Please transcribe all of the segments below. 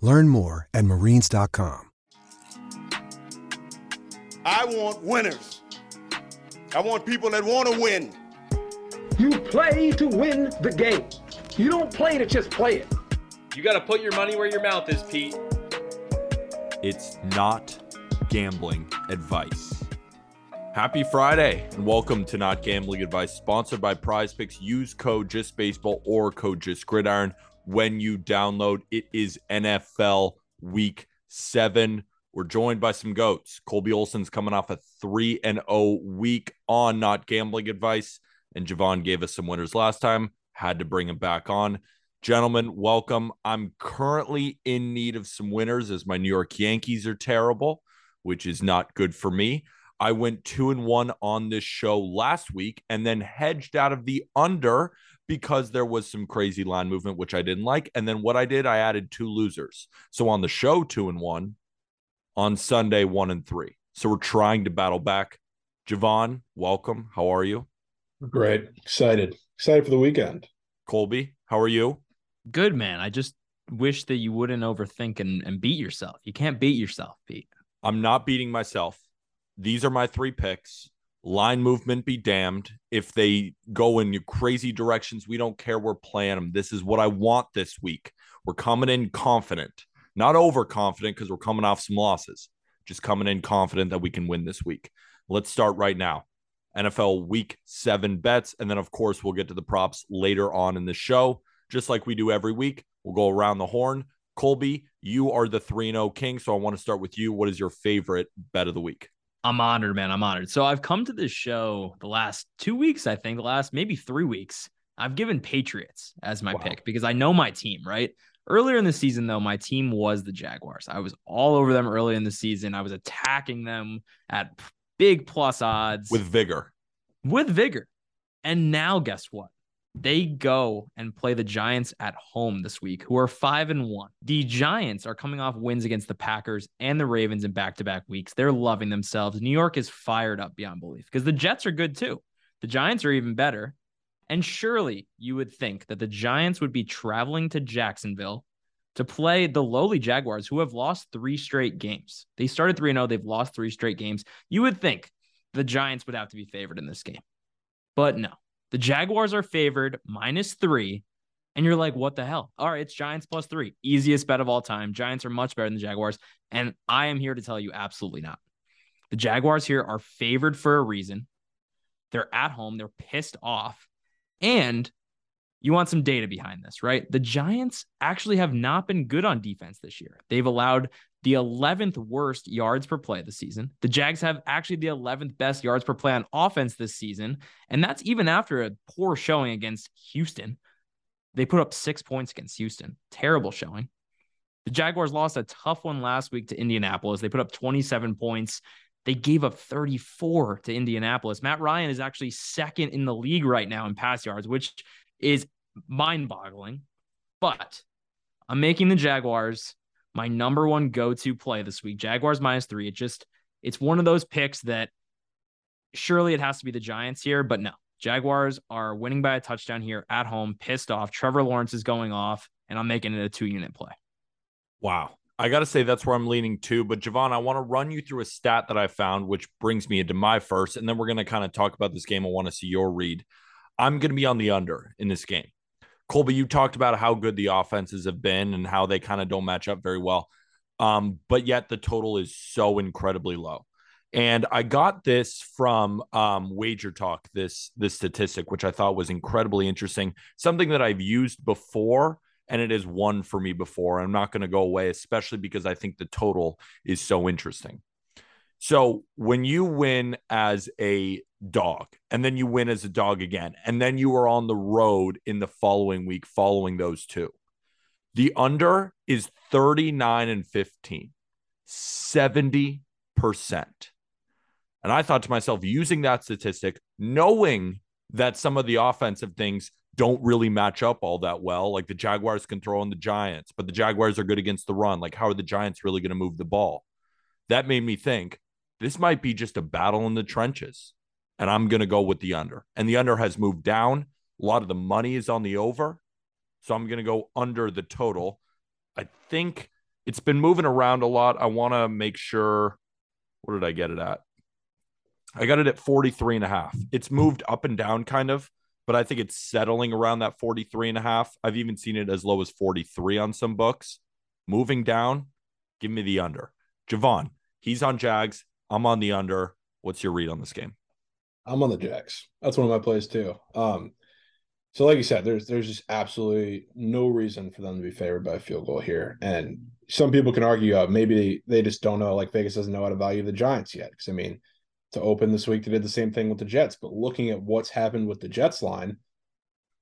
Learn more at marines.com. I want winners. I want people that want to win. You play to win the game. You don't play to just play it. You got to put your money where your mouth is, Pete. It's not gambling advice. Happy Friday and welcome to Not Gambling Advice, sponsored by Prize Picks. Use code JustBaseball or code JustGridiron when you download. It is NFL Week Seven. We're joined by some goats. Colby Olson's coming off a three and zero week on Not Gambling Advice, and Jovan gave us some winners last time. Had to bring him back on. Gentlemen, welcome. I'm currently in need of some winners as my New York Yankees are terrible, which is not good for me. I went two and one on this show last week and then hedged out of the under because there was some crazy line movement, which I didn't like. And then what I did, I added two losers. So on the show, two and one, on Sunday, one and three. So we're trying to battle back. Jovan, welcome. How are you? Great. Excited. Excited for the weekend. Colby, how are you? Good man. I just wish that you wouldn't overthink and, and beat yourself. You can't beat yourself, Pete. I'm not beating myself. These are my three picks. Line movement be damned. If they go in crazy directions, we don't care. We're playing them. This is what I want this week. We're coming in confident, not overconfident because we're coming off some losses, just coming in confident that we can win this week. Let's start right now. NFL week seven bets. And then, of course, we'll get to the props later on in the show, just like we do every week. We'll go around the horn. Colby, you are the 3 0 king. So I want to start with you. What is your favorite bet of the week? I'm honored, man. I'm honored. So I've come to this show the last two weeks, I think, the last maybe three weeks. I've given Patriots as my wow. pick because I know my team, right? Earlier in the season, though, my team was the Jaguars. I was all over them early in the season. I was attacking them at big plus odds with vigor. With vigor. And now, guess what? They go and play the Giants at home this week, who are five and one. The Giants are coming off wins against the Packers and the Ravens in back to back weeks. They're loving themselves. New York is fired up beyond belief because the Jets are good too. The Giants are even better. And surely you would think that the Giants would be traveling to Jacksonville to play the lowly Jaguars, who have lost three straight games. They started 3 0, they've lost three straight games. You would think the Giants would have to be favored in this game. But no, the Jaguars are favored minus three. And you're like, what the hell? All right, it's Giants plus three. Easiest bet of all time. Giants are much better than the Jaguars. And I am here to tell you absolutely not. The Jaguars here are favored for a reason. They're at home, they're pissed off. And you want some data behind this, right? The Giants actually have not been good on defense this year. They've allowed the 11th worst yards per play this season. The Jags have actually the 11th best yards per play on offense this season. And that's even after a poor showing against Houston. They put up six points against Houston. Terrible showing. The Jaguars lost a tough one last week to Indianapolis. They put up 27 points. They gave up 34 to Indianapolis. Matt Ryan is actually second in the league right now in pass yards, which is mind boggling. But I'm making the Jaguars my number one go-to play this week. Jaguars minus three. It just it's one of those picks that surely it has to be the Giants here, but no. Jaguars are winning by a touchdown here at home, pissed off. Trevor Lawrence is going off, and I'm making it a two-unit play. Wow. I got to say that's where I'm leaning to. But Jovan, I want to run you through a stat that I found, which brings me into my first, and then we're going to kind of talk about this game. I want to see your read. I'm going to be on the under in this game. Colby, you talked about how good the offenses have been and how they kind of don't match up very well. Um, but yet the total is so incredibly low. And I got this from um, Wager Talk, this this statistic, which I thought was incredibly interesting. Something that I've used before, and it has won for me before. I'm not going to go away, especially because I think the total is so interesting. So when you win as a dog, and then you win as a dog again, and then you are on the road in the following week following those two, the under is 39 and 15, 70%. And I thought to myself, using that statistic, knowing that some of the offensive things don't really match up all that well, like the Jaguars can throw on the Giants, but the Jaguars are good against the run. Like, how are the Giants really going to move the ball? That made me think this might be just a battle in the trenches. And I'm going to go with the under. And the under has moved down. A lot of the money is on the over. So I'm going to go under the total. I think it's been moving around a lot. I want to make sure. What did I get it at? I got it at 43 and a half. It's moved up and down kind of, but I think it's settling around that 43 and a half. I've even seen it as low as 43 on some books. Moving down, give me the under. Jovan, he's on Jags. I'm on the under. What's your read on this game? I'm on the Jags. That's one of my plays too. Um, so like you said, there's there's just absolutely no reason for them to be favored by a field goal here. And some people can argue uh, maybe they, they just don't know, like Vegas doesn't know how to value the Giants yet. Because I mean, to open this week, they did the same thing with the Jets. But looking at what's happened with the Jets line,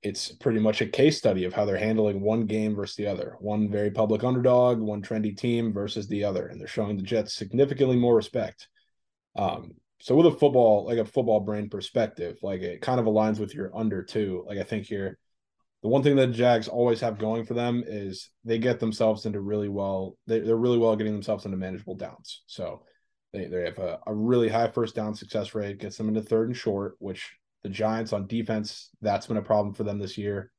it's pretty much a case study of how they're handling one game versus the other. One very public underdog, one trendy team versus the other, and they're showing the Jets significantly more respect. Um, so with a football, like a football brain perspective, like it kind of aligns with your under too. Like I think here, the one thing that Jags always have going for them is they get themselves into really well. They, they're really well getting themselves into manageable downs. So they, they have a, a really high first down success rate, gets them into third and short, which the Giants on defense, that's been a problem for them this year.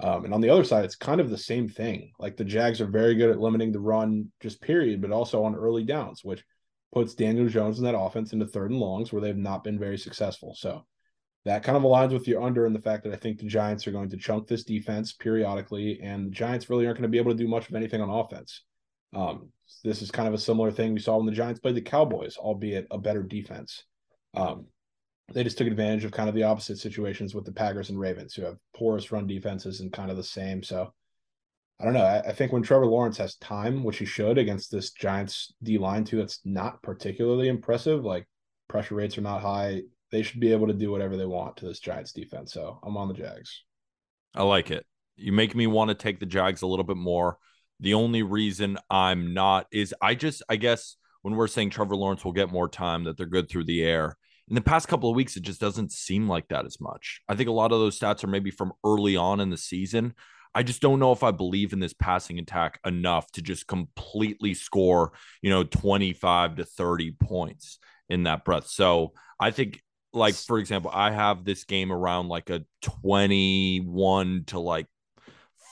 Um, and on the other side, it's kind of the same thing. Like the Jags are very good at limiting the run, just period, but also on early downs, which puts Daniel Jones in that offense into third and longs where they've not been very successful. So that kind of aligns with your under in the fact that I think the Giants are going to chunk this defense periodically, and the Giants really aren't going to be able to do much of anything on offense. Um, this is kind of a similar thing we saw when the Giants played the Cowboys, albeit a better defense. Um, they just took advantage of kind of the opposite situations with the Packers and Ravens, who have porous run defenses and kind of the same. So I don't know. I, I think when Trevor Lawrence has time, which he should against this Giants D line too, that's not particularly impressive. Like pressure rates are not high. They should be able to do whatever they want to this Giants defense. So I'm on the Jags. I like it. You make me want to take the Jags a little bit more. The only reason I'm not is I just I guess when we're saying Trevor Lawrence will get more time, that they're good through the air. In the past couple of weeks, it just doesn't seem like that as much. I think a lot of those stats are maybe from early on in the season. I just don't know if I believe in this passing attack enough to just completely score, you know, 25 to 30 points in that breath. So I think, like, for example, I have this game around like a 21 to like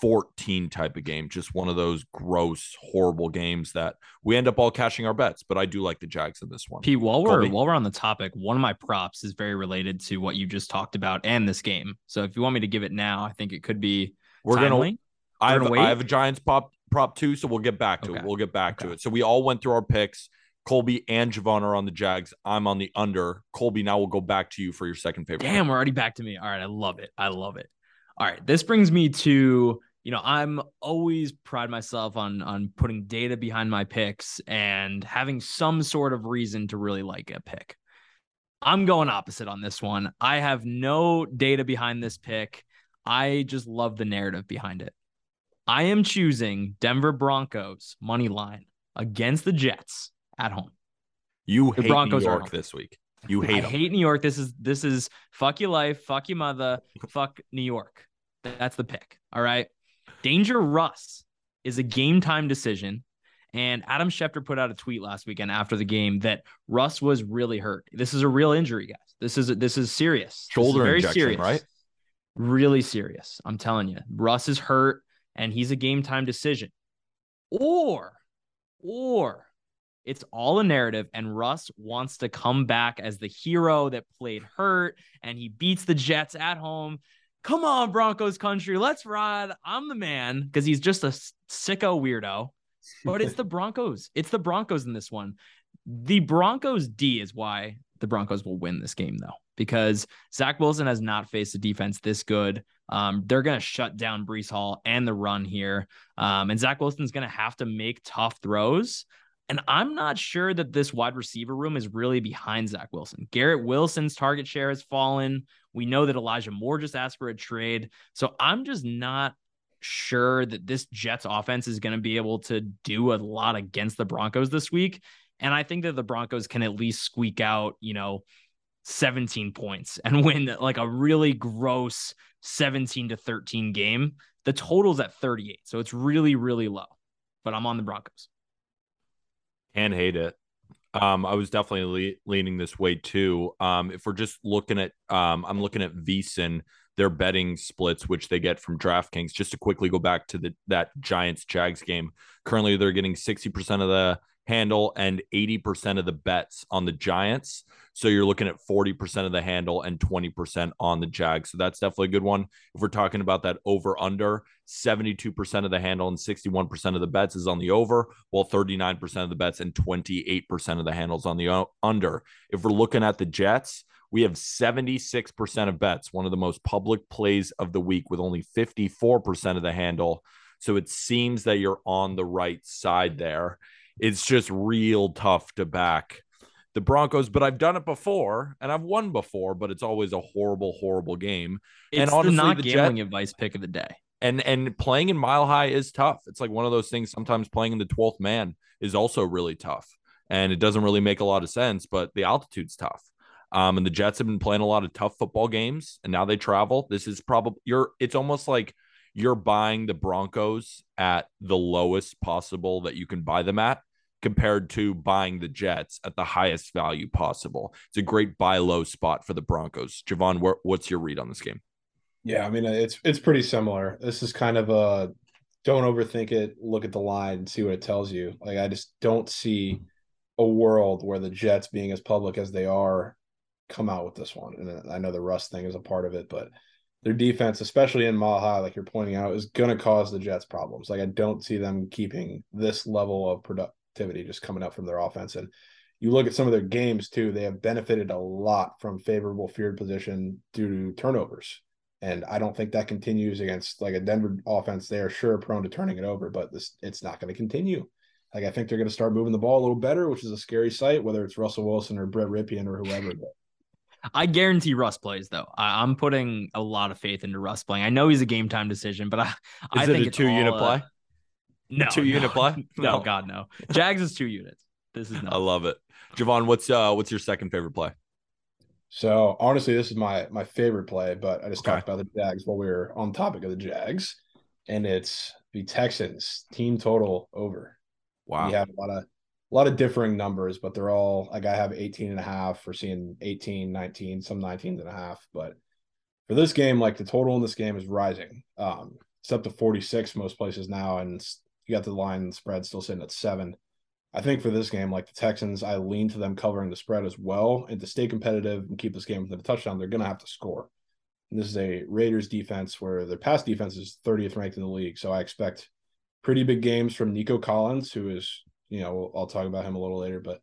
14 type of game, just one of those gross, horrible games that we end up all cashing our bets. But I do like the Jags in this one. Pete, while we're while we're on the topic, one of my props is very related to what you just talked about and this game. So if you want me to give it now, I think it could be we're timely. gonna. I have, I have a Giants pop prop too, so we'll get back to okay. it. We'll get back okay. to it. So we all went through our picks. Colby and Jovan are on the Jags. I'm on the under. Colby, now we'll go back to you for your second favorite. Damn, we're already back to me. All right, I love it. I love it. All right, this brings me to you know i'm always pride myself on on putting data behind my picks and having some sort of reason to really like a pick i'm going opposite on this one i have no data behind this pick i just love the narrative behind it i am choosing denver broncos money line against the jets at home you the hate broncos new york this week you hate I them. hate New York. This is this is fuck your life, fuck your mother, fuck New York. That's the pick. All right. Danger Russ is a game time decision. And Adam Schefter put out a tweet last weekend after the game that Russ was really hurt. This is a real injury, guys. This is this is serious. Shoulder is very injection, serious. right? Really serious. I'm telling you. Russ is hurt and he's a game time decision. Or or it's all a narrative and Russ wants to come back as the hero that played hurt and he beats the Jets at home come on, Broncos country, let's ride. I'm the man because he's just a sicko weirdo. But it's the Broncos. It's the Broncos in this one. The Broncos D is why the Broncos will win this game, though, because Zach Wilson has not faced a defense this good. Um, they're going to shut down Breece Hall and the run here. Um, and Zach Wilson's going to have to make tough throws. And I'm not sure that this wide receiver room is really behind Zach Wilson. Garrett Wilson's target share has fallen. We know that Elijah Moore just asked for a trade. So I'm just not sure that this Jets offense is going to be able to do a lot against the Broncos this week. And I think that the Broncos can at least squeak out, you know, 17 points and win like a really gross 17 to 13 game. The total's at 38. So it's really, really low. But I'm on the Broncos. Can't hate it. Um, I was definitely le- leaning this way too. Um, if we're just looking at, um, I'm looking at VSiN, their betting splits, which they get from DraftKings. Just to quickly go back to the that Giants Jags game. Currently, they're getting 60% of the handle and 80% of the bets on the Giants. So you're looking at 40% of the handle and 20% on the Jags. So that's definitely a good one. If we're talking about that over under, 72% of the handle and 61% of the bets is on the over, while 39% of the bets and 28% of the handles on the uh, under. If we're looking at the Jets, we have 76% of bets, one of the most public plays of the week, with only 54% of the handle. So it seems that you're on the right side there it's just real tough to back the Broncos, but I've done it before and I've won before, but it's always a horrible, horrible game. It's and honestly, the not the gambling Jet, advice pick of the day. And and playing in mile high is tough. It's like one of those things. Sometimes playing in the twelfth man is also really tough, and it doesn't really make a lot of sense. But the altitude's tough. Um, and the Jets have been playing a lot of tough football games, and now they travel. This is probably you're. It's almost like you're buying the Broncos at the lowest possible that you can buy them at compared to buying the Jets at the highest value possible. It's a great buy low spot for the Broncos. Jovan, what's your read on this game? Yeah, I mean it's it's pretty similar. This is kind of a don't overthink it. Look at the line and see what it tells you. Like I just don't see a world where the Jets, being as public as they are, come out with this one. And I know the rust thing is a part of it, but their defense, especially in Mile High, like you're pointing out, is going to cause the Jets problems. Like I don't see them keeping this level of product activity just coming up from their offense. And you look at some of their games too, they have benefited a lot from favorable field position due to turnovers. And I don't think that continues against like a Denver offense. They are sure prone to turning it over, but this it's not going to continue. Like I think they're going to start moving the ball a little better, which is a scary sight, whether it's Russell Wilson or Brett Rypien or whoever. I guarantee Russ plays though. I, am putting a lot of faith into Russ playing. I know he's a game time decision, but I, I think a two unit uh, play. No, two no, unit play. No. no, God, no. Jags is two units. This is. Not. I love it, Jovan. What's uh, what's your second favorite play? So honestly, this is my my favorite play, but I just okay. talked about the Jags while we were on topic of the Jags, and it's the Texans team total over. Wow, we have a lot of a lot of differing numbers, but they're all like I have 18 and a half for seeing 18, 19, some 19 and a half, but for this game, like the total in this game is rising. Um, it's up to 46 most places now, and you got the line spread still sitting at seven. I think for this game, like the Texans, I lean to them covering the spread as well. And to stay competitive and keep this game within a touchdown, they're going to have to score. And this is a Raiders defense where their pass defense is 30th ranked in the league. So I expect pretty big games from Nico Collins, who is, you know, I'll talk about him a little later, but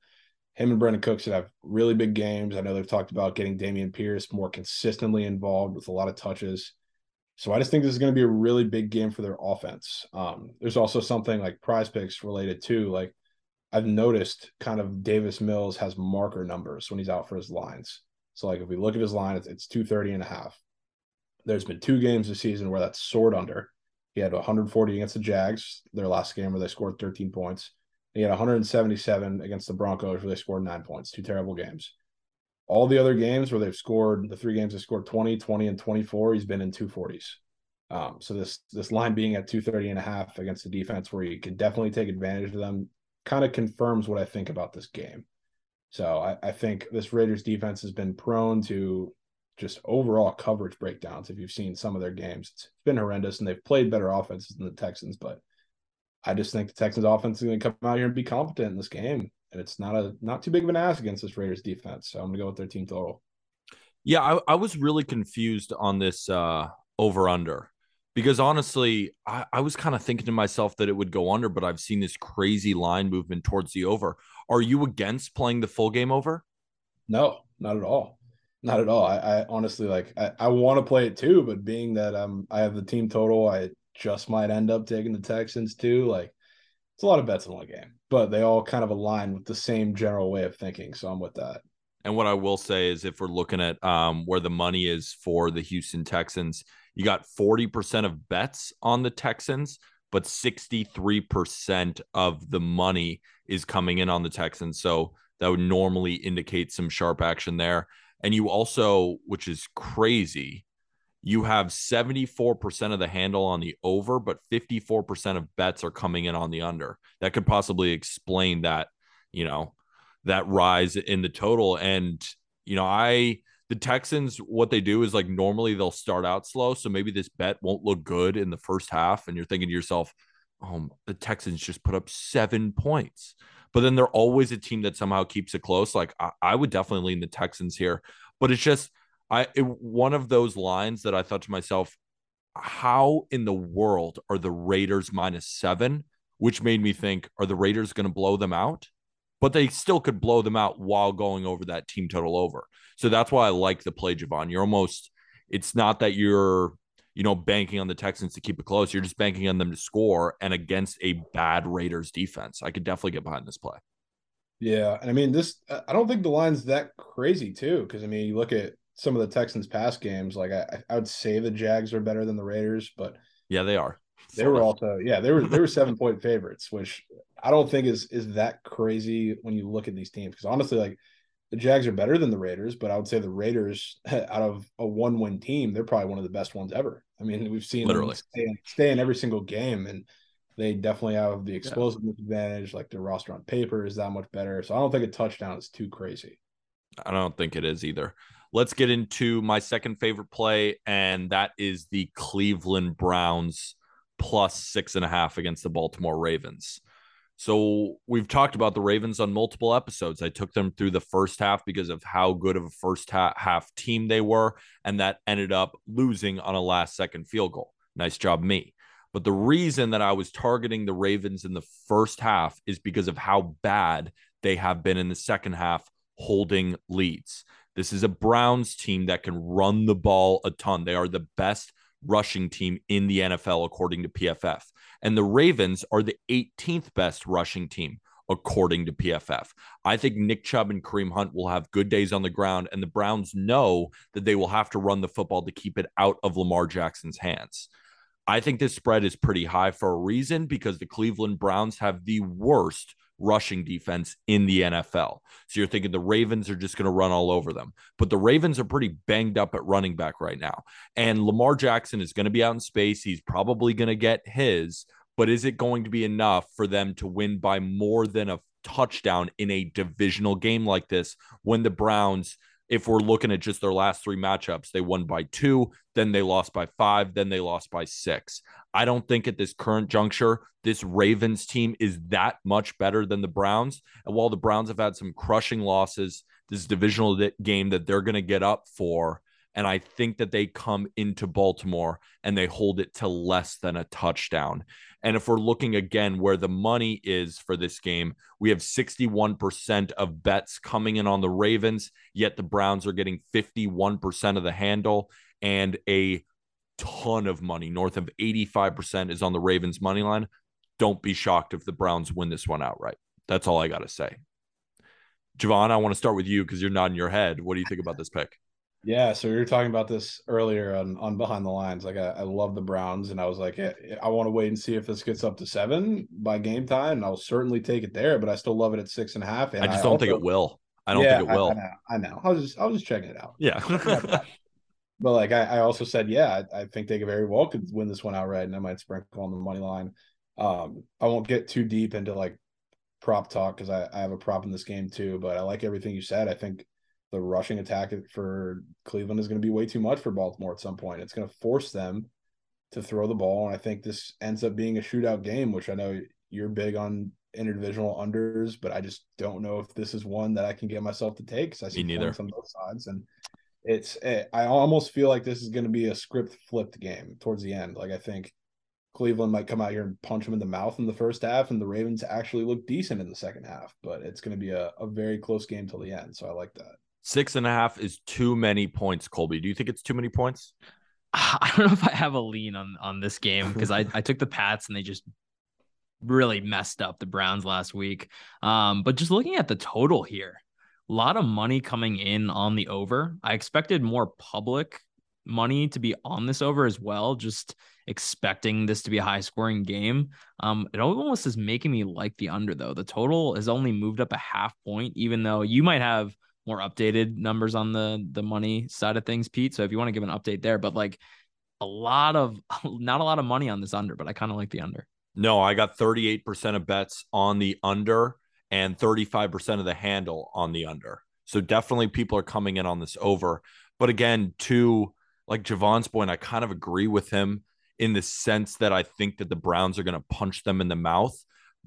him and Brandin Cooks should have really big games. I know they've talked about getting Dameon Pierce more consistently involved with a lot of touches. So I just think this is going to be a really big game for their offense. Um, there's also something like prize picks related to like I've noticed kind of Davis Mills has marker numbers when he's out for his lines. So like if we look at his line, it's, it's 230 and a half. There's been two games this season where that's soared under. He had 140 against the Jags, their last game where they scored 13 points. He had 177 against the Broncos where they scored nine points, two terrible games. All the other games where they've scored, the three games they scored 20, 20, and 24, he's been in 240s. Um, so this this line being at 230 and a half against the defense where you can definitely take advantage of them kind of confirms what I think about this game. So I, I think this Raiders defense has been prone to just overall coverage breakdowns. If you've seen some of their games, it's been horrendous, and they've played better offenses than the Texans. But I just think the Texans offense is going to come out here and be competent in this game and it's not a not too big of an ask against this Raiders defense. So I'm gonna go with their team total. Yeah, I, I was really confused on this uh over under because honestly, I, I was kind of thinking to myself that it would go under, but I've seen this crazy line movement towards the over. Are you against playing the full game over? No, not at all. Not at all. I, I honestly like I, I want to play it too, but being that um I have the team total, I just might end up taking the Texans too. Like it's a lot of bets in one game, but they all kind of align with the same general way of thinking. So I'm with that. And what I will say is if we're looking at um, where the money is for the Houston Texans, you got 40% of bets on the Texans, but 63% of the money is coming in on the Texans. So that would normally indicate some sharp action there. And you also, which is crazy, you have 74% of the handle on the over, but 54% of bets are coming in on the under. That could possibly explain that, you know, that rise in the total. And, you know, I, the Texans, what they do is like normally they'll start out slow. So maybe this bet won't look good in the first half. And you're thinking to yourself, oh, the Texans just put up seven points. But then they're always a team that somehow keeps it close. Like I, I would definitely lean the Texans here. But it's just, I it, one of those lines that I thought to myself, how in the world are the Raiders minus seven? Which made me think, are the Raiders going to blow them out? But they still could blow them out while going over that team total over. So that's why I like the play, Jovan. You're almost, it's not that you're, you know, banking on the Texans to keep it close. You're just banking on them to score and against a bad Raiders defense. I could definitely get behind this play. Yeah. And I mean, this, I don't think the line's that crazy, too. Cause I mean, you look at some of the Texans past games, like I, I would say the Jags are better than the Raiders, but yeah, they are. They were also, yeah, they were, they were seven point favorites, which I don't think is, is that crazy when you look at these teams. Cause honestly, like, the Jags are better than the Raiders, but I would say the Raiders, out of a one-win team, they're probably one of the best ones ever. I mean, we've seen literally stay, stay, in every single game, and they definitely have the explosiveness yeah. advantage. Like their roster on paper is that much better, so I don't think a touchdown is too crazy. I don't think it is either. Let's get into my second favorite play, and that is the Cleveland Browns plus six and a half against the Baltimore Ravens. So we've talked about the Ravens on multiple episodes. I took them through the first half because of how good of a first half team they were, and that ended up losing on a last second field goal. Nice job, me. But the reason that I was targeting the Ravens in the first half is because of how bad they have been in the second half holding leads. This is a Browns team that can run the ball a ton. They are the best rushing team in the NFL, according to PFF. And the Ravens are the 18th best rushing team, according to PFF. I think Nick Chubb and Kareem Hunt will have good days on the ground, and the Browns know that they will have to run the football to keep it out of Lamar Jackson's hands. I think this spread is pretty high for a reason because the Cleveland Browns have the worst rushing defense in the NFL. So you're thinking the Ravens are just going to run all over them. But the Ravens are pretty banged up at running back right now. And Lamar Jackson is going to be out in space. He's probably going to get his, but is it going to be enough for them to win by more than a touchdown in a divisional game like this when the Browns if we're looking at just their last three matchups, they won by two, then they lost by five, then they lost by six. I don't think at this current juncture, this Ravens team is that much better than the Browns. And while the Browns have had some crushing losses, this divisional game that they're going to get up for, and I think that they come into Baltimore and they hold it to less than a touchdown. And if we're looking again where the money is for this game, we have 61% of bets coming in on the Ravens, yet the Browns are getting 51% of the handle and a ton of money, north of 85% is on the Ravens money line. Don't be shocked if the Browns win this one outright. That's all I got to say. Jovan, I want to start with you because you're nodding your head. What do you think about this pick? Yeah, so we were talking about this earlier on, on behind the lines. Like I, I love the Browns, and I was like, I want to wait and see if this gets up to seven by game time, and I'll certainly take it there. But I still love it at six and a half. And I just I don't also, think it will. I don't yeah, think it will. I, I, know. I know. I was just I was just checking it out. Yeah. but like I, I also said, yeah, I, I, think they very well could win this one outright, and I might sprinkle on the money line. Um, I won't get too deep into like prop talk because I, I have a prop in this game too. But I like everything you said. I think the rushing attack for Cleveland is going to be way too much for Baltimore at some point. It's going to force them to throw the ball. And I think this ends up being a shootout game, which I know you're big on interdivisional unders, but I just don't know if this is one that I can get myself to take because I see neither on both sides. And it's eh, I almost feel like this is going to be a script flipped game towards the end. Like I think Cleveland might come out here and punch them in the mouth in the first half, and the Ravens actually look decent in the second half. But it's going to be a, a very close game till the end. So I like that. Six and a half is too many points, Colby. Do you think it's too many points? I don't know if I have a lean on on this game because I, I took the Pats and they just really messed up the Browns last week. Um, but just looking at the total here, a lot of money coming in on the over. I expected more public money to be on this over as well, just expecting this to be a high scoring game. Um, it almost is making me like the under though. The total has only moved up a half point, even though you might have more updated numbers on the the money side of things, Pete. So if you want to give an update there, but like a lot of not a lot of money on this under, but I kind of like the under. No, I got 38% of bets on the under and 35% of the handle on the under. So definitely people are coming in on this over. But again, to like Jovan's point, I kind of agree with him in the sense that I think that the Browns are going to punch them in the mouth.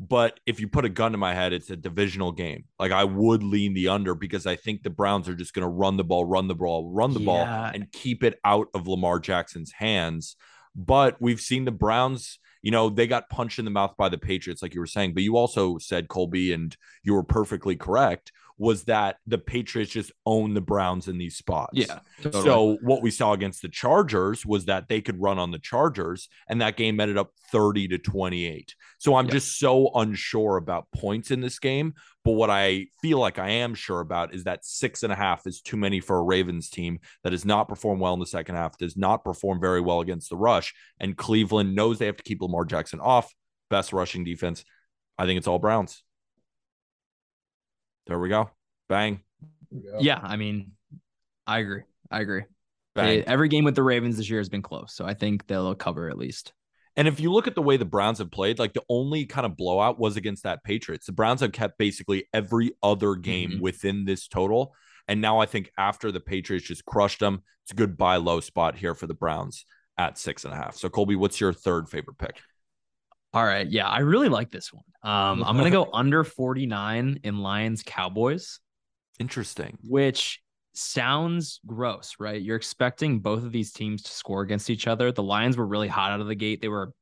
But if you put a gun to my head, it's a divisional game. Like I would lean the under because I think the Browns are just going to run the ball, run the ball, run the yeah. ball, and keep it out of Lamar Jackson's hands. But we've seen the Browns you know, they got punched in the mouth by the Patriots, like you were saying. But you also said, Colby, and you were perfectly correct, was that the Patriots just own the Browns in these spots. Yeah. Totally. So what we saw against the Chargers was that they could run on the Chargers, and that game ended up 30 to 28. So I'm just so unsure about points in this game. But what I feel like I am sure about is that six and a half is too many for a Ravens team that has not performed well in the second half, does not perform very well against the rush. And Cleveland knows they have to keep Lamar Jackson off. Best rushing defense. I think it's all Browns. There we go. Bang. Yeah, I mean, I agree. I agree. They, every game with the Ravens this year has been close, so I think they'll cover at least. And if you look at the way the Browns have played, like the only kind of blowout was against that Patriots. The Browns have kept basically every other game mm-hmm. within this total. And now I think after the Patriots just crushed them, it's a good buy low spot here for the Browns at six and a half. So Colby, what's your third favorite pick? All right. Yeah, I really like this one. Um, I'm gonna go under 49 in Lions Cowboys. Interesting. Which sounds gross, right? You're expecting both of these teams to score against each other. The Lions were really hot out of the gate. They were,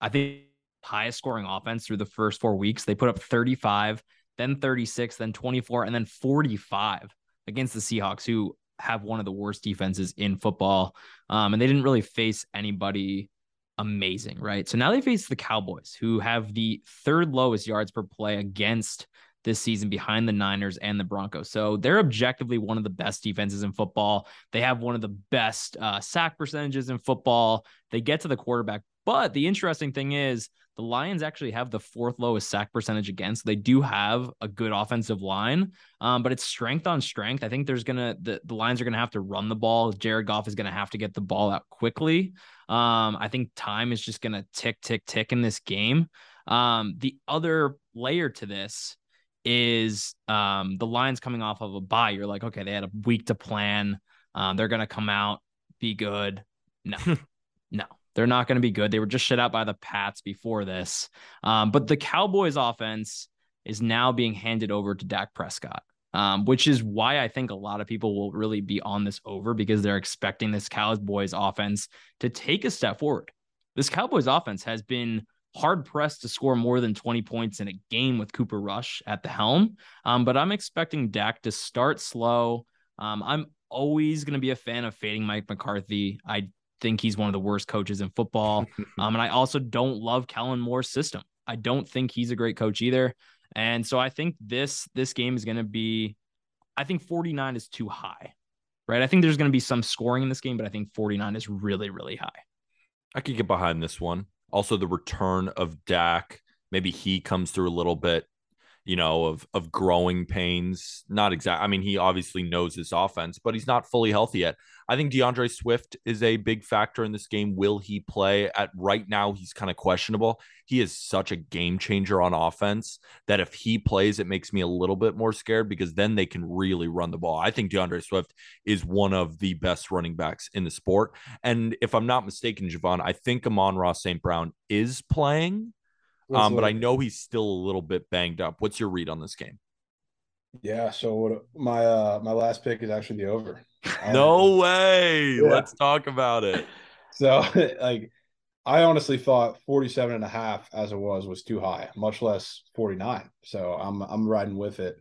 I think, highest scoring offense through the first four weeks. They put up 35, then 36, then 24, and then 45 against the Seahawks, who have one of the worst defenses in football. Um, and they didn't really face anybody amazing, right? So now they face the Cowboys, who have the third lowest yards per play against this season behind the Niners and the Broncos. So they're objectively one of the best defenses in football. They have one of the best uh, sack percentages in football. They get to the quarterback. But the interesting thing is, the Lions actually have the fourth lowest sack percentage against. They do have a good offensive line, um, but it's strength on strength. I think there's gonna the, the Lions are gonna have to run the ball. Jared Goff is gonna have to get the ball out quickly. Um, I think time is just gonna tick, tick, tick in this game. Um, the other layer to this is um, the Lions coming off of a bye. You're like, okay, they had a week to plan. Um, they're gonna come out, be good. No, no, they're not going to be good. They were just shut out by the Pats before this. Um, but the Cowboys offense is now being handed over to Dak Prescott, um, which is why I think a lot of people will really be on this over because they're expecting this Cowboys offense to take a step forward. This Cowboys offense has been hard pressed to score more than 20 points in a game with Cooper Rush at the helm. Um, but I'm expecting Dak to start slow. Um, I'm always going to be a fan of fading Mike McCarthy. I think he's one of the worst coaches in football. um, and I also don't love Kellen Moore's system. I don't think he's a great coach either. And so I think this this game is going to be I think 49 is too high. Right? I think there's going to be some scoring in this game, but I think 49 is really really high. I could get behind this one. Also the return of Dak, maybe he comes through a little bit you know, of of growing pains. Not exact. I mean, he obviously knows this offense, but he's not fully healthy yet. I think DeAndre Swift is a big factor in this game. Will he play? At right now, he's kind of questionable. He is such a game changer on offense that if he plays, it makes me a little bit more scared because then they can really run the ball. I think DeAndre Swift is one of the best running backs in the sport. And if I'm not mistaken, Jovan, I think Amon-Ra St. Brown is playing. Um, but I know he's still a little bit banged up. What's your read on this game? Yeah. So what, my uh my last pick is actually the over. no way. yeah. Let's talk about it. So like I honestly thought 47 and a half as it was was too high, much less 49. So I'm I'm riding with it.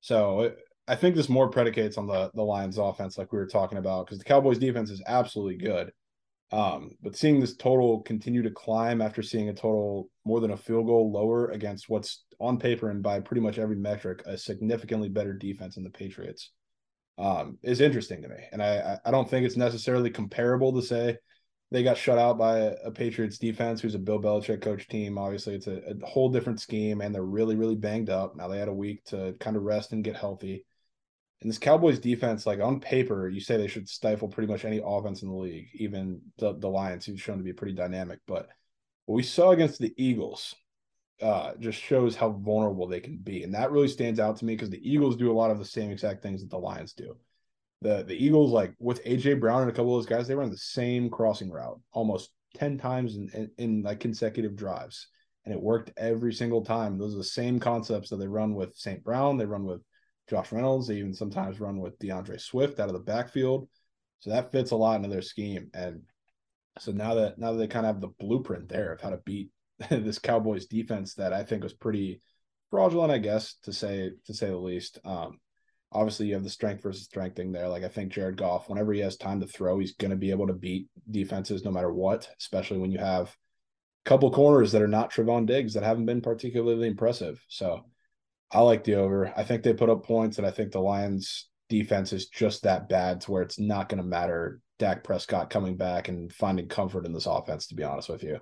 So it, I think this more predicates on the the Lions offense like we were talking about because the Cowboys defense is absolutely good. Um, but seeing this total continue to climb after seeing a total more than a field goal lower against what's on paper and by pretty much every metric a significantly better defense in the Patriots um, is interesting to me. And I I don't think it's necessarily comparable to say they got shut out by a, a Patriots defense who's a Bill Belichick coach team. Obviously, it's a, a whole different scheme, and they're really really banged up. Now they had a week to kind of rest and get healthy. And this Cowboys defense, like on paper, you say they should stifle pretty much any offense in the league, even the, the Lions, who's shown to be pretty dynamic. But what we saw against the Eagles uh, just shows how vulnerable they can be. And that really stands out to me because the Eagles do a lot of the same exact things that the Lions do. The the Eagles, like with AJ Brown and a couple of those guys, they run the same crossing route almost 10 times in, in, in like consecutive drives. And it worked every single time. Those are the same concepts that they run with St. Brown, they run with Josh Reynolds. They even sometimes run with DeAndre Swift out of the backfield. So that fits a lot into their scheme. And so now that now that they kind of have the blueprint there of how to beat this Cowboys defense that I think was pretty fraudulent, I guess, to say to say the least. Um, obviously you have the strength versus strength thing there. Like I think Jared Goff, whenever he has time to throw, he's going to be able to beat defenses no matter what, especially when you have a couple corners that are not Trevon Diggs that haven't been particularly impressive. So I like the over. I think they put up points, and I think the Lions defense is just that bad to where it's not going to matter Dak Prescott coming back and finding comfort in this offense, to be honest with you.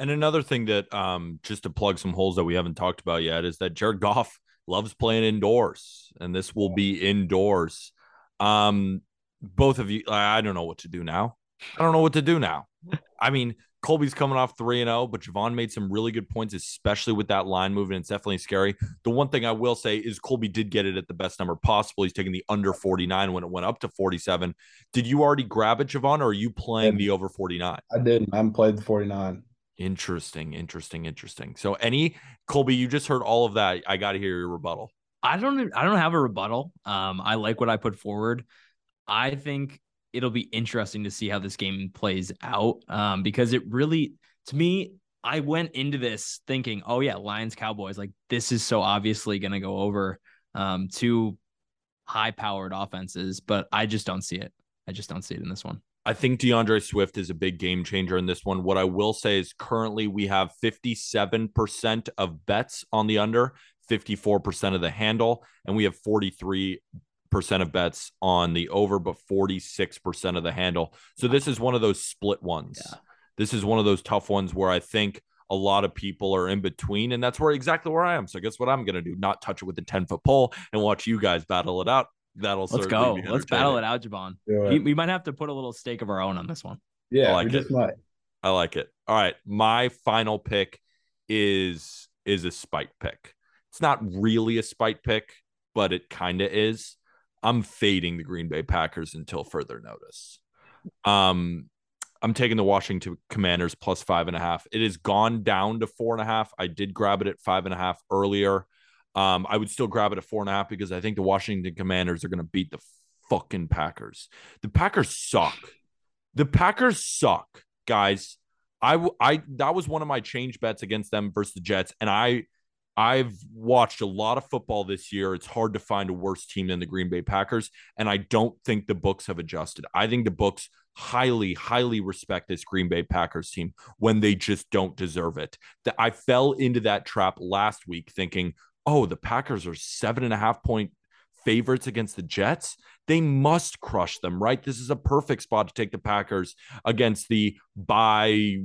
And another thing that um just to plug some holes that we haven't talked about yet is that Jared Goff loves playing indoors, and this will be indoors. Um, both of you, I don't know what to do now. I don't know what to do now. I mean, Colby's coming off 3 and 0, but Jovan made some really good points, especially with that line movement. It's definitely scary. The one thing I will say is Colby did get it at the best number possible. He's taking the under 49 when it went up to 47. Did you already grab it, Jovan, or are you playing the over 49? I didn't. I haven't played the 49. Interesting, interesting, interesting. So, any Colby, you just heard all of that. I got to hear your rebuttal. I don't. I don't have a rebuttal. Um, I like what I put forward. I think it'll be interesting to see how this game plays out. Um, because it really, to me, I went into this thinking, oh yeah, Lions Cowboys, like this is so obviously going to go over. Um, two high-powered offenses, but I just don't see it. I just don't see it in this one. I think DeAndre Swift is a big game changer in this one. What I will say is currently we have 57% of bets on the under, 54% of the handle, and we have 43% of bets on the over, but 46% of the handle. So this is one of those split ones. Yeah. This is one of those tough ones where I think a lot of people are in between, and that's where exactly where I am. So guess what I'm going to do? Not touch it with a 10 foot pole and watch you guys battle it out that'll let's go. Let's battle it out, Jovan. We, we, might have to put a little stake of our own on this one. Yeah, I like it. Might. I like it. All right, my final pick is is a spite pick. It's not really a spite pick, but it kind of is. I'm fading the Green Bay Packers until further notice. Um, I'm taking the Washington Commanders plus five and a half. It has gone down to four and a half. I did grab it at five and a half earlier. Um, I would still grab it at four and a half because I think the Washington Commanders are going to beat the fucking Packers. The Packers suck. The Packers suck, guys. I I that was one of my change bets against them versus the Jets, and I I've watched a lot of football this year. It's hard to find a worse team than the Green Bay Packers, and I don't think the books have adjusted. I think the books highly, highly respect this Green Bay Packers team when they just don't deserve it. That I fell into that trap last week thinking, oh, the Packers are seven and a half point favorites against the Jets. They must crush them, right? This is a perfect spot to take the Packers against the buy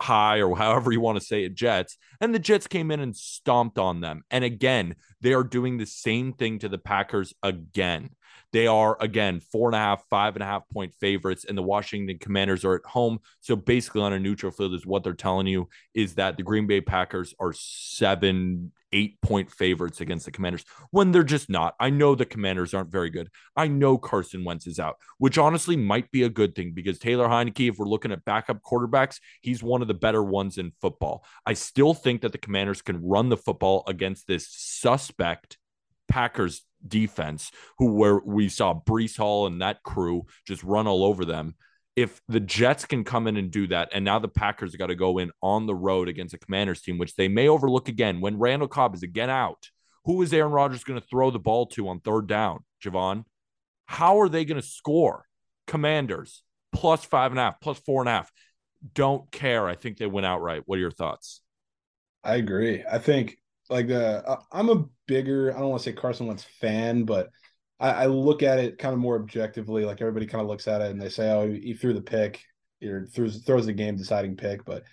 high or however you want to say it Jets. And the Jets came in and stomped on them. And again, they are doing the same thing to the Packers again. They are, again, four and a half, five and a half point favorites, and the Washington Commanders are at home. So basically, on a neutral field, is what they're telling you is that the Green Bay Packers are seven, eight point favorites against the Commanders when they're just not. I know the Commanders aren't very good. I know Carson Wentz is out, which honestly might be a good thing because Taylor Heinicke, if we're looking at backup quarterbacks, he's one of the better ones in football. I still think that the Commanders can run the football against this suspect Packers defense, who where we saw Breece Hall and that crew just run all over them. If the Jets can come in and do that, and now the Packers got to go in on the road against a Commanders team, which they may overlook again when Randall Cobb is again out. Who is Aaron Rodgers going to throw the ball to on third down, Jovan? How are they going to score? Commanders plus five and a half, plus four and a half. Don't care. I think they went outright. What are your thoughts? I agree. I think like uh, I'm a bigger, I don't want to say Carson Wentz fan, but I, I, look at it kind of more objectively. Like everybody kind of looks at it and they say, "Oh, he threw the pick, or throws throws the game deciding pick," but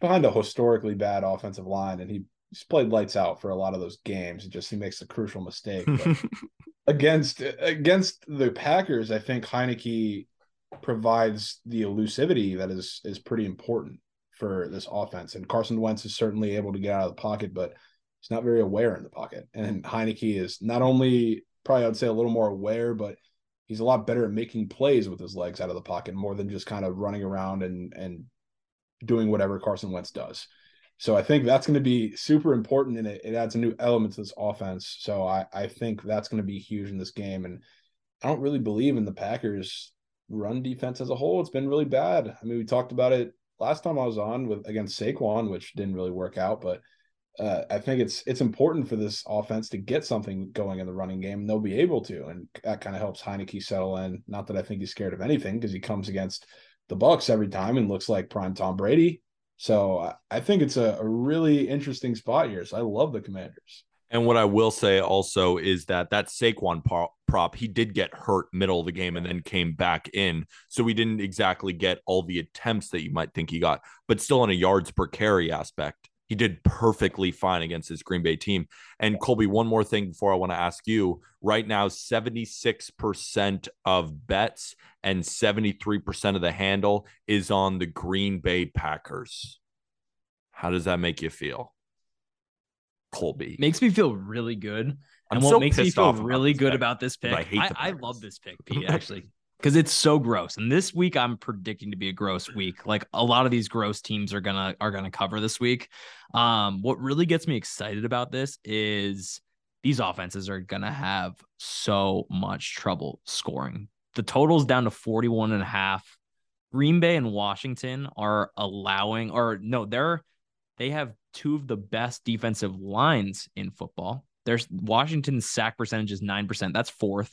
behind a historically bad offensive line, and he he's played lights out for a lot of those games. It just he makes a crucial mistake. against against the Packers, I think Heinicke provides the elusivity that is is pretty important for this offense. And Carson Wentz is certainly able to get out of the pocket, but he's not very aware in the pocket. And Heinicke is not only probably I'd say a little more aware, but he's a lot better at making plays with his legs out of the pocket more than just kind of running around and and doing whatever Carson Wentz does. So I think that's going to be super important and it, it adds a new element to this offense. So I, I think that's going to be huge in this game. And I don't really believe in the Packers run defense as a whole. It's been really bad. I mean, we talked about it last time I was on with against Saquon, which didn't really work out, but uh, I think it's it's important for this offense to get something going in the running game, and they'll be able to, and that kind of helps Heinicke settle in. Not that I think he's scared of anything because he comes against the Bucs every time and looks like prime Tom Brady. So I think it's a, a really interesting spot here. So I love the Commanders. And what I will say also is that that Saquon prop, he did get hurt middle of the game and then came back in. So we didn't exactly get all the attempts that you might think he got, but still on a yards per carry aspect, he did perfectly fine against his Green Bay team. And Colby, one more thing before I want to ask you. Right now, 76% of bets and 73% of the handle is on the Green Bay Packers. How does that make you feel? Colby. Makes me feel really good. I'm and what so makes me feel really good about this pick, I, I, I, love this pick, Pete, actually, because it's so gross. And this week I'm predicting to be a gross week. Like a lot of these gross teams are gonna are gonna cover this week. Um, what really gets me excited about this is these offenses are gonna have so much trouble scoring. The total's down to 41 and a half. Green Bay and Washington are allowing, or no, they're they have two of the best defensive lines in football. There's Washington's sack percentage is 9%. That's fourth.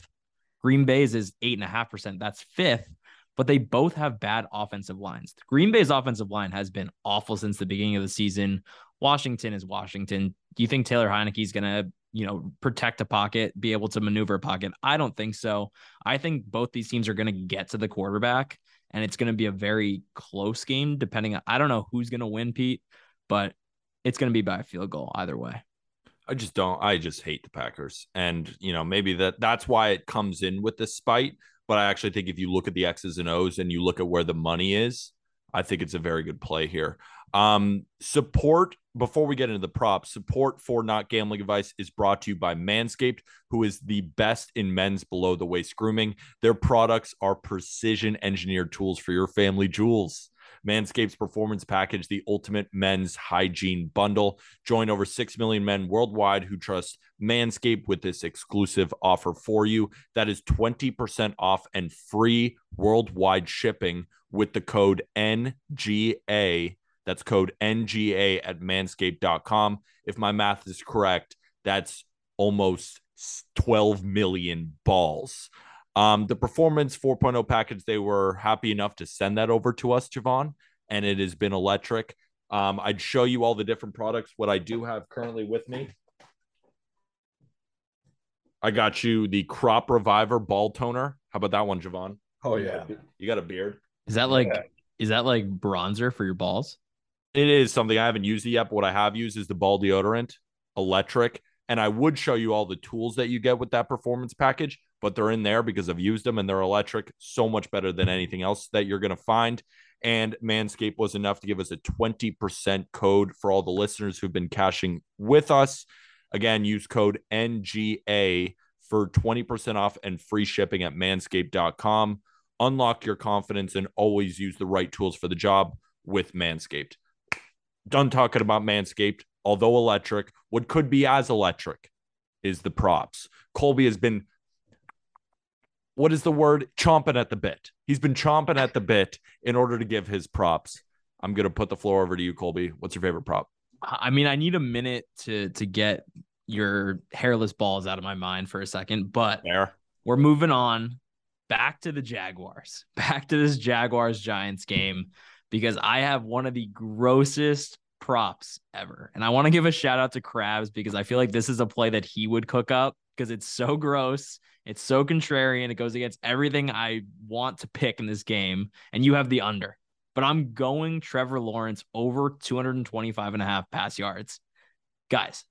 Green Bay's is 8.5%. That's fifth. But they both have bad offensive lines. Green Bay's offensive line has been awful since the beginning of the season. Washington is Washington. Do you think Taylor Heinicke is going to, you know, protect a pocket, be able to maneuver a pocket? I don't think so. I think both these teams are going to get to the quarterback, and it's going to be a very close game. Depending on, I don't know who's going to win, Pete, but it's going to be by a field goal either way. I just don't. I just hate the Packers, and you know maybe that that's why it comes in with this spite. But I actually think if you look at the X's and O's and you look at where the money is, I think it's a very good play here. Um, support before we get into the props, support for not gambling advice is brought to you by Manscaped, who is the best in men's below the waist grooming. Their products are precision engineered tools for your family jewels. Manscaped's performance package, the ultimate men's hygiene bundle. Join over 6 million men worldwide who trust Manscaped with this exclusive offer for you. That is 20% off and free worldwide shipping with the code NGA. That's code NGA at manscaped.com. If my math is correct, that's almost 12 million balls. Um, the performance 4.0 package, they were happy enough to send that over to us, Jovan, and it has been electric. Um, I'd show you all the different products. What I do have currently with me, I got you the Crop Reviver Ball Toner. How about that one, Jovan? Oh yeah, you got a beard. Is that like yeah. is that like bronzer for your balls? It is something I haven't used it yet, but what I have used is the ball deodorant, electric. And I would show you all the tools that you get with that performance package, but they're in there because I've used them and they're electric, so much better than anything else that you're going to find. And Manscaped was enough to give us a 20% code for all the listeners who've been cashing with us. Again, use code NGA for 20% off and free shipping at manscaped.com. Unlock your confidence and always use the right tools for the job with Manscaped. Done talking about Manscaped although electric, what could be as electric is the props. Colby has been what is the word? Chomping at the bit. He's been chomping at the bit in order to give his props. I'm gonna put the floor over to you, Colby. What's your favorite prop? I mean, I need a minute to to get your hairless balls out of my mind for a second, but we're moving on back to the Jaguars, back to this Jaguars Giants game because I have one of the grossest props ever. And I want to give a shout out to Krabs because I feel like this is a play that he would cook up because it's so gross. It's so contrarian. It goes against everything I want to pick in this game. And you have the under. But I'm going Trevor Lawrence over 225 and a half pass yards. Guys,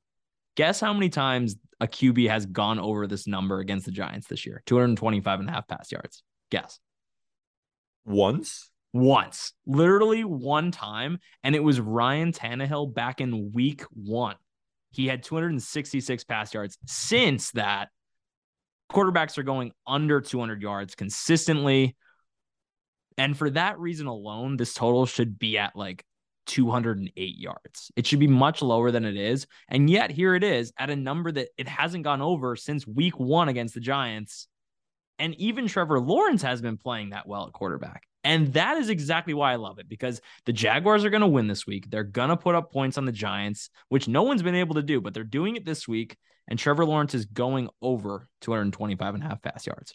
guess how many times a QB has gone over this number against the Giants this year? 225 and a half pass yards. Guess. Once? Once. Literally one time. And it was Ryan Tannehill back in week one. He had 266 pass yards. Since that, quarterbacks are going under 200 yards consistently. And for that reason alone, this total should be at like 208 yards. It should be much lower than it is. And yet here it is at a number that it hasn't gone over since week one against the Giants. And even Trevor Lawrence has been playing that well at quarterback. And that is exactly why I love it because the Jaguars are going to win this week. They're going to put up points on the Giants, which no one's been able to do, but they're doing it this week. And Trevor Lawrence is going over 225 and a half pass yards.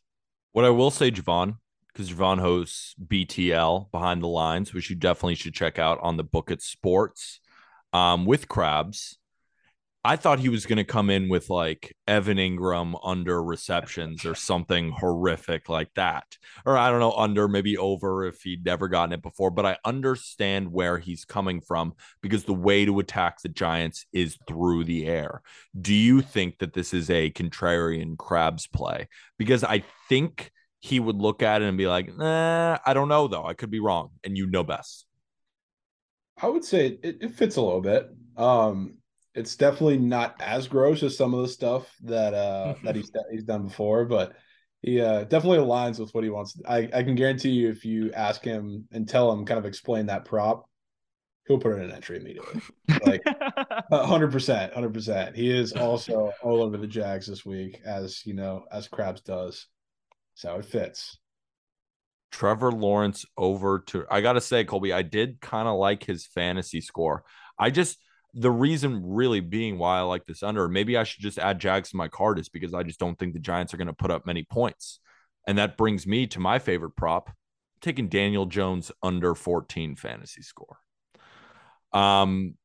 What I will say, Jovan, because Jovan hosts BTL behind the lines, which you definitely should check out on the Book It Sports um, with Krabs. I thought he was going to come in with like Evan Engram under receptions or something horrific like that. Or I don't know, under maybe over if he'd never gotten it before. But I understand where he's coming from because the way to attack the Giants is through the air. Do you think that this is a contrarian Krabs play? Because I think he would look at it and be like, nah, I don't know though. I could be wrong. And you know best. I would say it, it fits a little bit. Um, it's definitely not as gross as some of the stuff that uh that he's he's done before, but he uh, definitely aligns with what he wants. I, I can guarantee you, if you ask him and tell him, kind of explain that prop, he'll put in an entry immediately. Like hundred percent, hundred percent. He is also all over the Jags this week, as you know, as Krabs does. So it fits. Trevor Lawrence over to I gotta say, Colby, I did kind of like his fantasy score. I just the reason really being why I like this under, maybe I should just add Jags to my card is because I just don't think the Giants are going to put up many points. And that brings me to my favorite prop, taking Daniel Jones under 14 fantasy score. Um,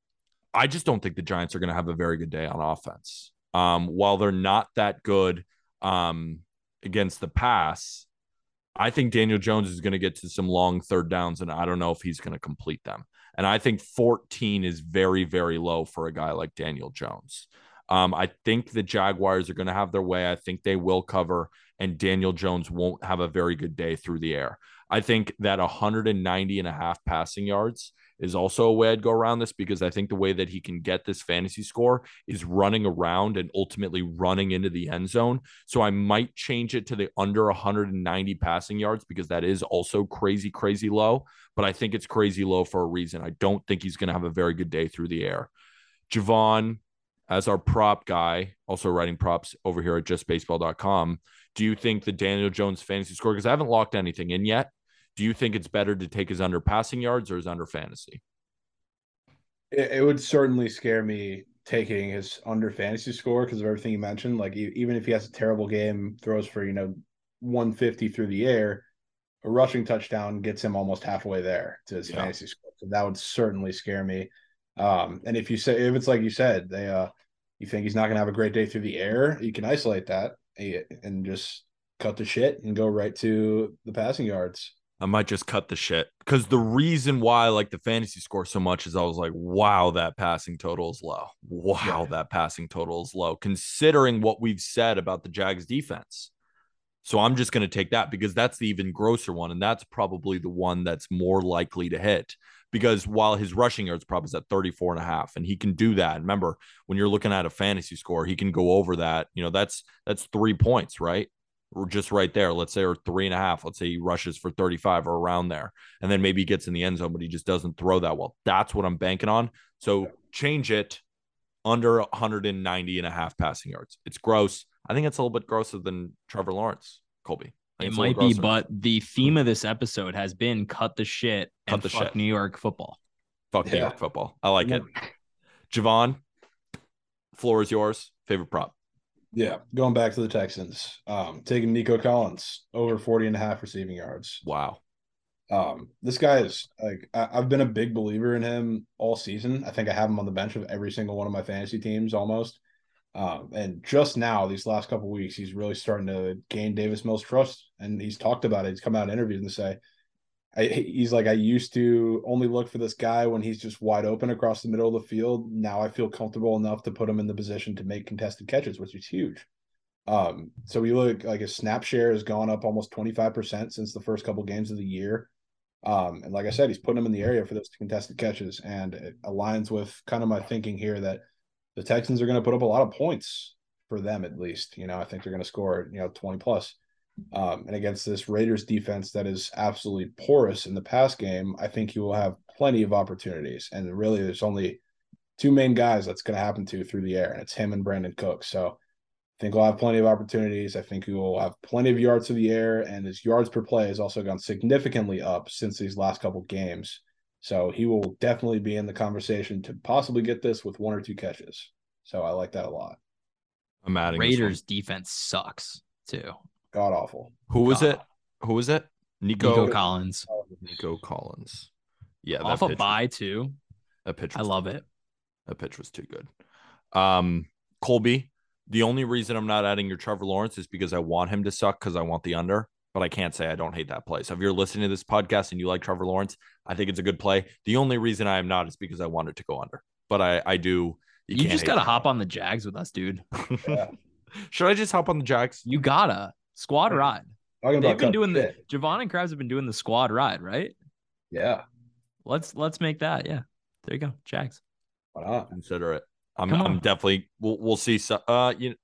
I just don't think the Giants are going to have a very good day on offense. Um, while they're not that good um, against the pass, I think Daniel Jones is going to get to some long third downs, and I don't know if he's going to complete them. And I think 14 is very, very low for a guy like Daniel Jones. Um, I think the Jaguars are going to have their way. I think they will cover, and Daniel Jones won't have a very good day through the air. I think that 190 and a half passing yards is also a way I'd go around this because I think the way that he can get this fantasy score is running around and ultimately running into the end zone. So I might change it to the under 190 passing yards because that is also crazy, crazy low. But I think it's crazy low for a reason. I don't think he's going to have a very good day through the air. Jovan, as our prop guy, also writing props over here at justbaseball.com, do you think the Daniel Jones fantasy score? Because I haven't locked anything in yet do you think it's better to take his under passing yards or his under fantasy? It, it would certainly scare me taking his under fantasy score because of everything you mentioned. Like even if he has a terrible game, throws for you know 150 through the air, a rushing touchdown gets him almost halfway there to his yeah. fantasy score. So that would certainly scare me. Um, and if you say if it's like you said, they uh, you think he's not going to have a great day through the air, you can isolate that and just cut the shit and go right to the passing yards. I might just cut the shit because the reason why I like the fantasy score so much is I was like, wow, that passing total is low. Wow, yeah. that passing total is low, considering what we've said about the Jags defense. So I'm just going to take that because that's the even grosser one. And that's probably the one that's more likely to hit because while his rushing yards prop is at 34 and a half and he can do that. Remember, when you're looking at a fantasy score, he can go over that. You know, that's that's three points, right? Or just right there, let's say, or three and a half. Let's say he rushes for 35 or around there. And then maybe he gets in the end zone, but he just doesn't throw that well. That's what I'm banking on. So change it under 190 and a half passing yards. It's gross. I think it's a little bit grosser than Trevor Lawrence, Colby. It might be, but the theme of this episode has been cut the shit Cut and the fuck shit. New York football. Fuck New York football. I like it. Jovan, floor is yours. Favorite prop. Yeah, going back to the Texans, um, taking Nico Collins over 40 and a half receiving yards. Wow. Um, this guy is like I, I've been a big believer in him all season. I think I have him on the bench of every single one of my fantasy teams almost. Um, and just now, these last couple weeks, he's really starting to gain Davis Mills' trust, and he's talked about it. He's come out in interviews and say, I, he's like, I used to only look for this guy when he's just wide open across the middle of the field. Now I feel comfortable enough to put him in the position to make contested catches, which is huge. Um, so we look like his snap share has gone up almost 25% since the first couple games of the year. Um, and like I said, he's putting them in the area for those contested catches, and it aligns with kind of my thinking here that the Texans are going to put up a lot of points for them at least. You know, I think they're going to score, you know, 20 plus. Um, and against this Raiders defense that is absolutely porous in the pass game, I think he will have plenty of opportunities. And really, there's only two main guys that's going to happen to through the air, and it's him and Brandon Cook. So I think we'll have plenty of opportunities. I think he will have plenty of yards to the air, and his yards per play has also gone significantly up since these last couple games. So he will definitely be in the conversation to possibly get this with one or two catches. So I like that a lot. I'm adding this. Raiders defense sucks too. God awful. Who was God. it? Who was it? Nico Nico Nico, Collins Collins. Yeah, off a pitch, bye too. A pitch I love it. A pitch was too good. Um, Colby, the only reason I'm not adding your Trevor Lawrence is because I want him to suck because I want the under, but I can't say I don't hate that play. So if you're listening to this podcast and you like Trevor Lawrence, I think it's a good play. The only reason I am not is because I want it to go under, but I I do. You, can't just gotta that. hop on the Jags with us, dude. Yeah. Should I just hop on the Jags? You gotta squad Yeah. ride. Talking They've about been cut doing the shit. Jovan and Krabs have been doing the squad ride, right? Yeah. Let's let's make that. Yeah, there you go, Jags. Why not? Consider it. I'm I'm definitely we'll we'll see. So, uh, you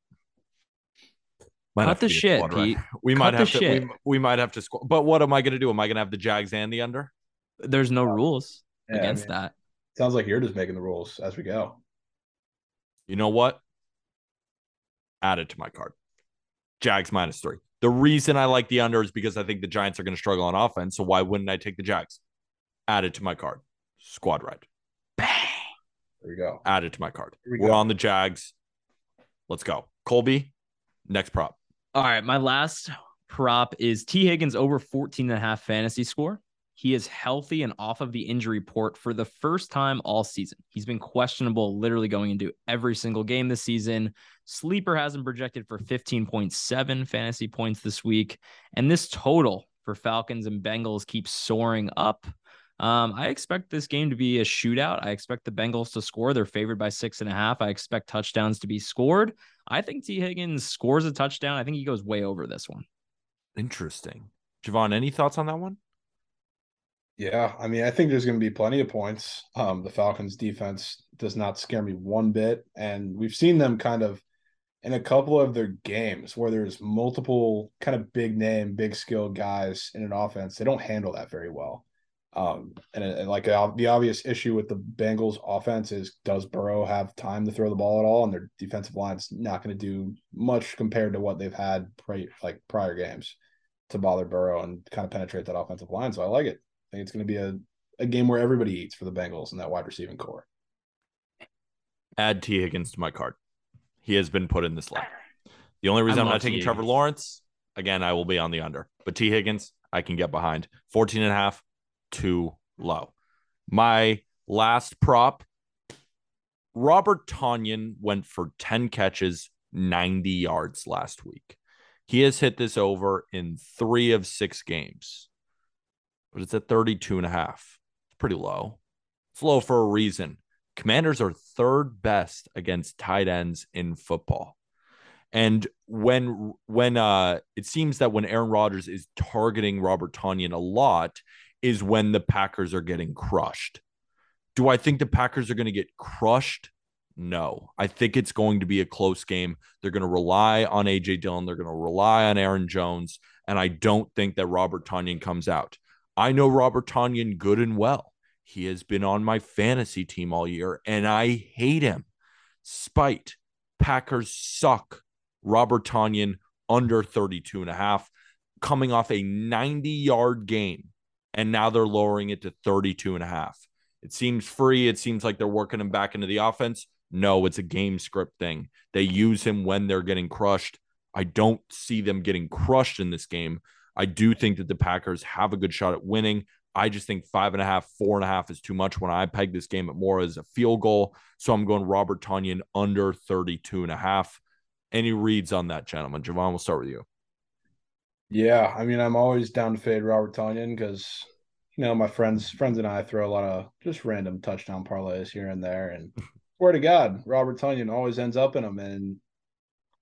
might Cut the shit, squad ride. Pete. We Cut might the have to. shit. We, we might have to. Squ- but what am I going to do? Am I going to have the Jags and the under? There's no rules Yeah, I against mean, that. Sounds like you're just making the rules as we go. You know what? Add it to my card. Jags minus three. The reason I like the under is because I think the Giants are going to struggle on offense. So why wouldn't I take the Jags? Add it to my card. Squad ride. Bang. There we go. Add it to my card. We We're go. on the Jags. Let's go. Colby, next prop. All right, my last prop is Tee Higgins over 14 and a half fantasy score. He is healthy and off of the injury report for the first time all season. He's been questionable literally going into every single game this season. Sleeper has him projected for 15.7 fantasy points this week. And this total for Falcons and Bengals keeps soaring up. Um, I expect this game to be a shootout. I expect the Bengals to score. They're favored by six and a half. I expect touchdowns to be scored. I think Tee Higgins scores a touchdown. I think he goes way over this one. Interesting. Jovan, any thoughts on that one? Yeah, I mean, I think there's going to be plenty of points. Um, the Falcons' defense does not scare me one bit, and we've seen them kind of in a couple of their games where there's multiple kind of big name, big skill guys in an offense. They don't handle that very well. Um, and, and like uh, the obvious issue with the Bengals' offense is does Burrow have time to throw the ball at all? And their defensive line's not going to do much compared to what they've had pri- like prior games to bother Burrow and kind of penetrate that offensive line. So I like it. I think it's going to be a, a game where everybody eats for the Bengals and that wide receiving core. Add Tee Higgins to my card. He has been put in this line. The only reason I I'm not taking Trevor Lawrence, again, I will be on the under. But Tee Higgins, I can get behind. 14 and a half, too low. My last prop, Robert Tonyan went for 10 catches, 90 yards last week. He has hit this over in three of six games, but it's at 32 and a half. It's pretty low. It's low for a reason. Commanders are third best against tight ends in football. And when when uh it seems that when Aaron Rodgers is targeting Robert Tonyan a lot is when the Packers are getting crushed. Do I think the Packers are going to get crushed? No. I think it's going to be a close game. They're going to rely on AJ Dillon, they're going to rely on Aaron Jones, and I don't think that Robert Tonyan comes out. I know Robert Tonyan good and well. He has been on my fantasy team all year, and I hate him. spite. Packers suck. Robert Tonyan under 32 and a half, coming off a 90 yard game. And now they're lowering it to 32 and a half. It seems free. It seems like they're working him back into the offense. No, it's a game script thing. They use him when they're getting crushed. I don't see them getting crushed in this game. I do think that the Packers have a good shot at winning. I just think five and a half, four and a half is too much when I peg this game at more as a field goal. So I'm going Robert Tonyan under 32 and a half. Any reads on that, gentlemen? Jovan, we'll start with you. Yeah, I mean, I'm always down to fade Robert Tonyan because you know my friends, friends and I throw a lot of just random touchdown parlays here and there, and swear to God, Robert Tonyan always ends up in them, and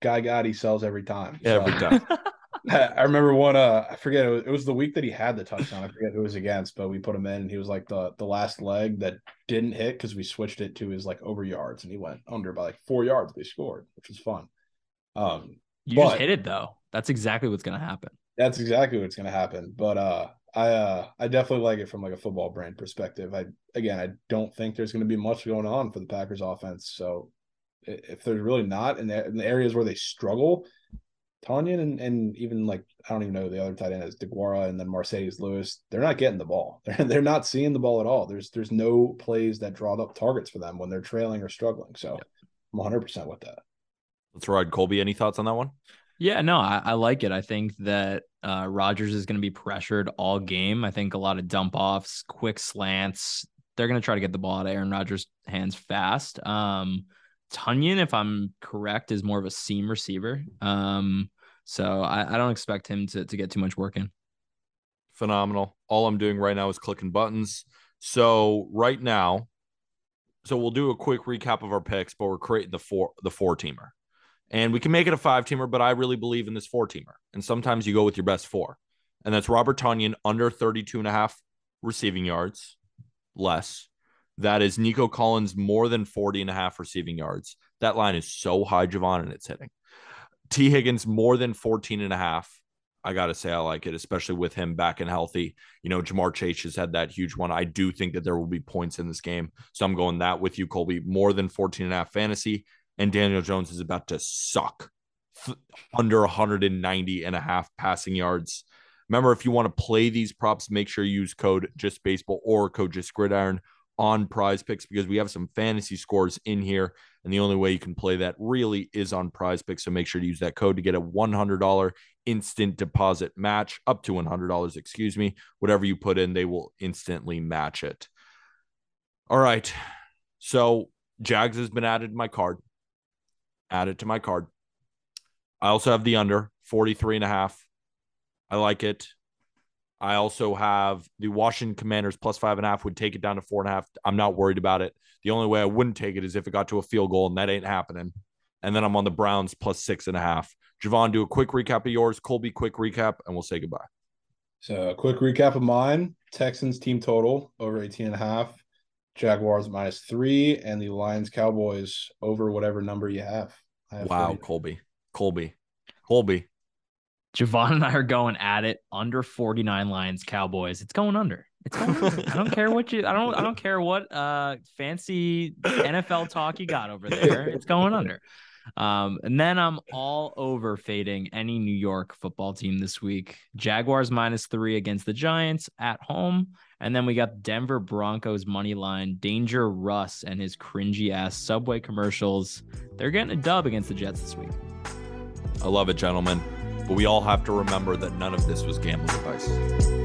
guy God, he sells every time. Every time. I remember one. Uh, I forget. It was, it was, the week that he had the touchdown. I forget who it was against, but we put him in, and he was like the the last leg that didn't hit because we switched it to his like over yards, and he went under by like four yards. They scored, which was fun. Um, you just hit it though. That's exactly what's gonna happen. That's exactly what's gonna happen. But uh, I uh, I definitely like it from like a football brain perspective. I again, I don't think there's gonna be much going on for the Packers offense. So if there's really not in the, in the areas where they struggle Tonyan and, and even like I don't even know the other tight end is Deguara and then Marcedes Lewis. They're not getting the ball. They're they're not seeing the ball at all. There's there's no plays that draw up targets for them when they're trailing or struggling. So I'm 100 percent with that. Let's ride Colby. Any thoughts on that one? Yeah, no, I, I like it. I think that uh, Rodgers is going to be pressured all game. I think a lot of dump offs, quick slants. They're going to try to get the ball out of Aaron Rodgers' hands fast. Um, Tonyan, if I'm correct, is more of a seam receiver. Um, so I, I don't expect him to, to get too much work in. Phenomenal. All I'm doing right now is clicking buttons. So right now, so we'll do a quick recap of our picks, but we're creating the four the four teamer. And we can make it a five teamer, but I really believe in this four teamer. And sometimes you go with your best four. And that's Robert Tonyan under 32 and a half receiving yards, less. That is Nico Collins more than 40 and a half receiving yards. That line is so high, Jovan, and it's hitting. Tee Higgins more than 14 and a half. I got to say, I like it, especially with him back and healthy. You know, Ja'Marr Chase has had that huge one. I do think that there will be points in this game. So I'm going that with you, Colby. More than 14 and a half fantasy. And Daniel Jones is about to suck under 190 and a half passing yards. Remember, if you want to play these props, make sure you use code just baseball or code just gridiron on prize picks because we have some fantasy scores in here. And the only way you can play that really is on prize picks. So make sure to use that code to get a $100 instant deposit match up to $100, excuse me. Whatever you put in, they will instantly match it. All right. So Jags has been added to my card. Added to my card. I also have the under 43 and a half. I like it. I also have the Washington Commanders plus five and a half would take it down to four and a half. I'm not worried about it. The only way I wouldn't take it is if it got to a field goal, and that ain't happening. And then I'm on the Browns plus six and a half. Jovan, do a quick recap of yours. Colby, quick recap, and we'll say goodbye. So, a quick recap of mine Texans team total over 18 and a half, Jaguars minus three, and the Lions Cowboys over whatever number you have. have wow, 30. Colby. Colby. Colby. Jovan and I are going at it under 49 Lions Cowboys. It's going under. It's going under. I don't care what you I don't I don't care what uh fancy NFL talk you got over there. It's going under. Um, and then I'm all over fading any New York football team this week. Jaguars minus three against the Giants at home. And then we got Denver Broncos money line, Danger Russ and his cringy ass subway commercials. They're getting a dub against the Jets this week. I love it, gentlemen. But we all have to remember that none of this was gambling advice.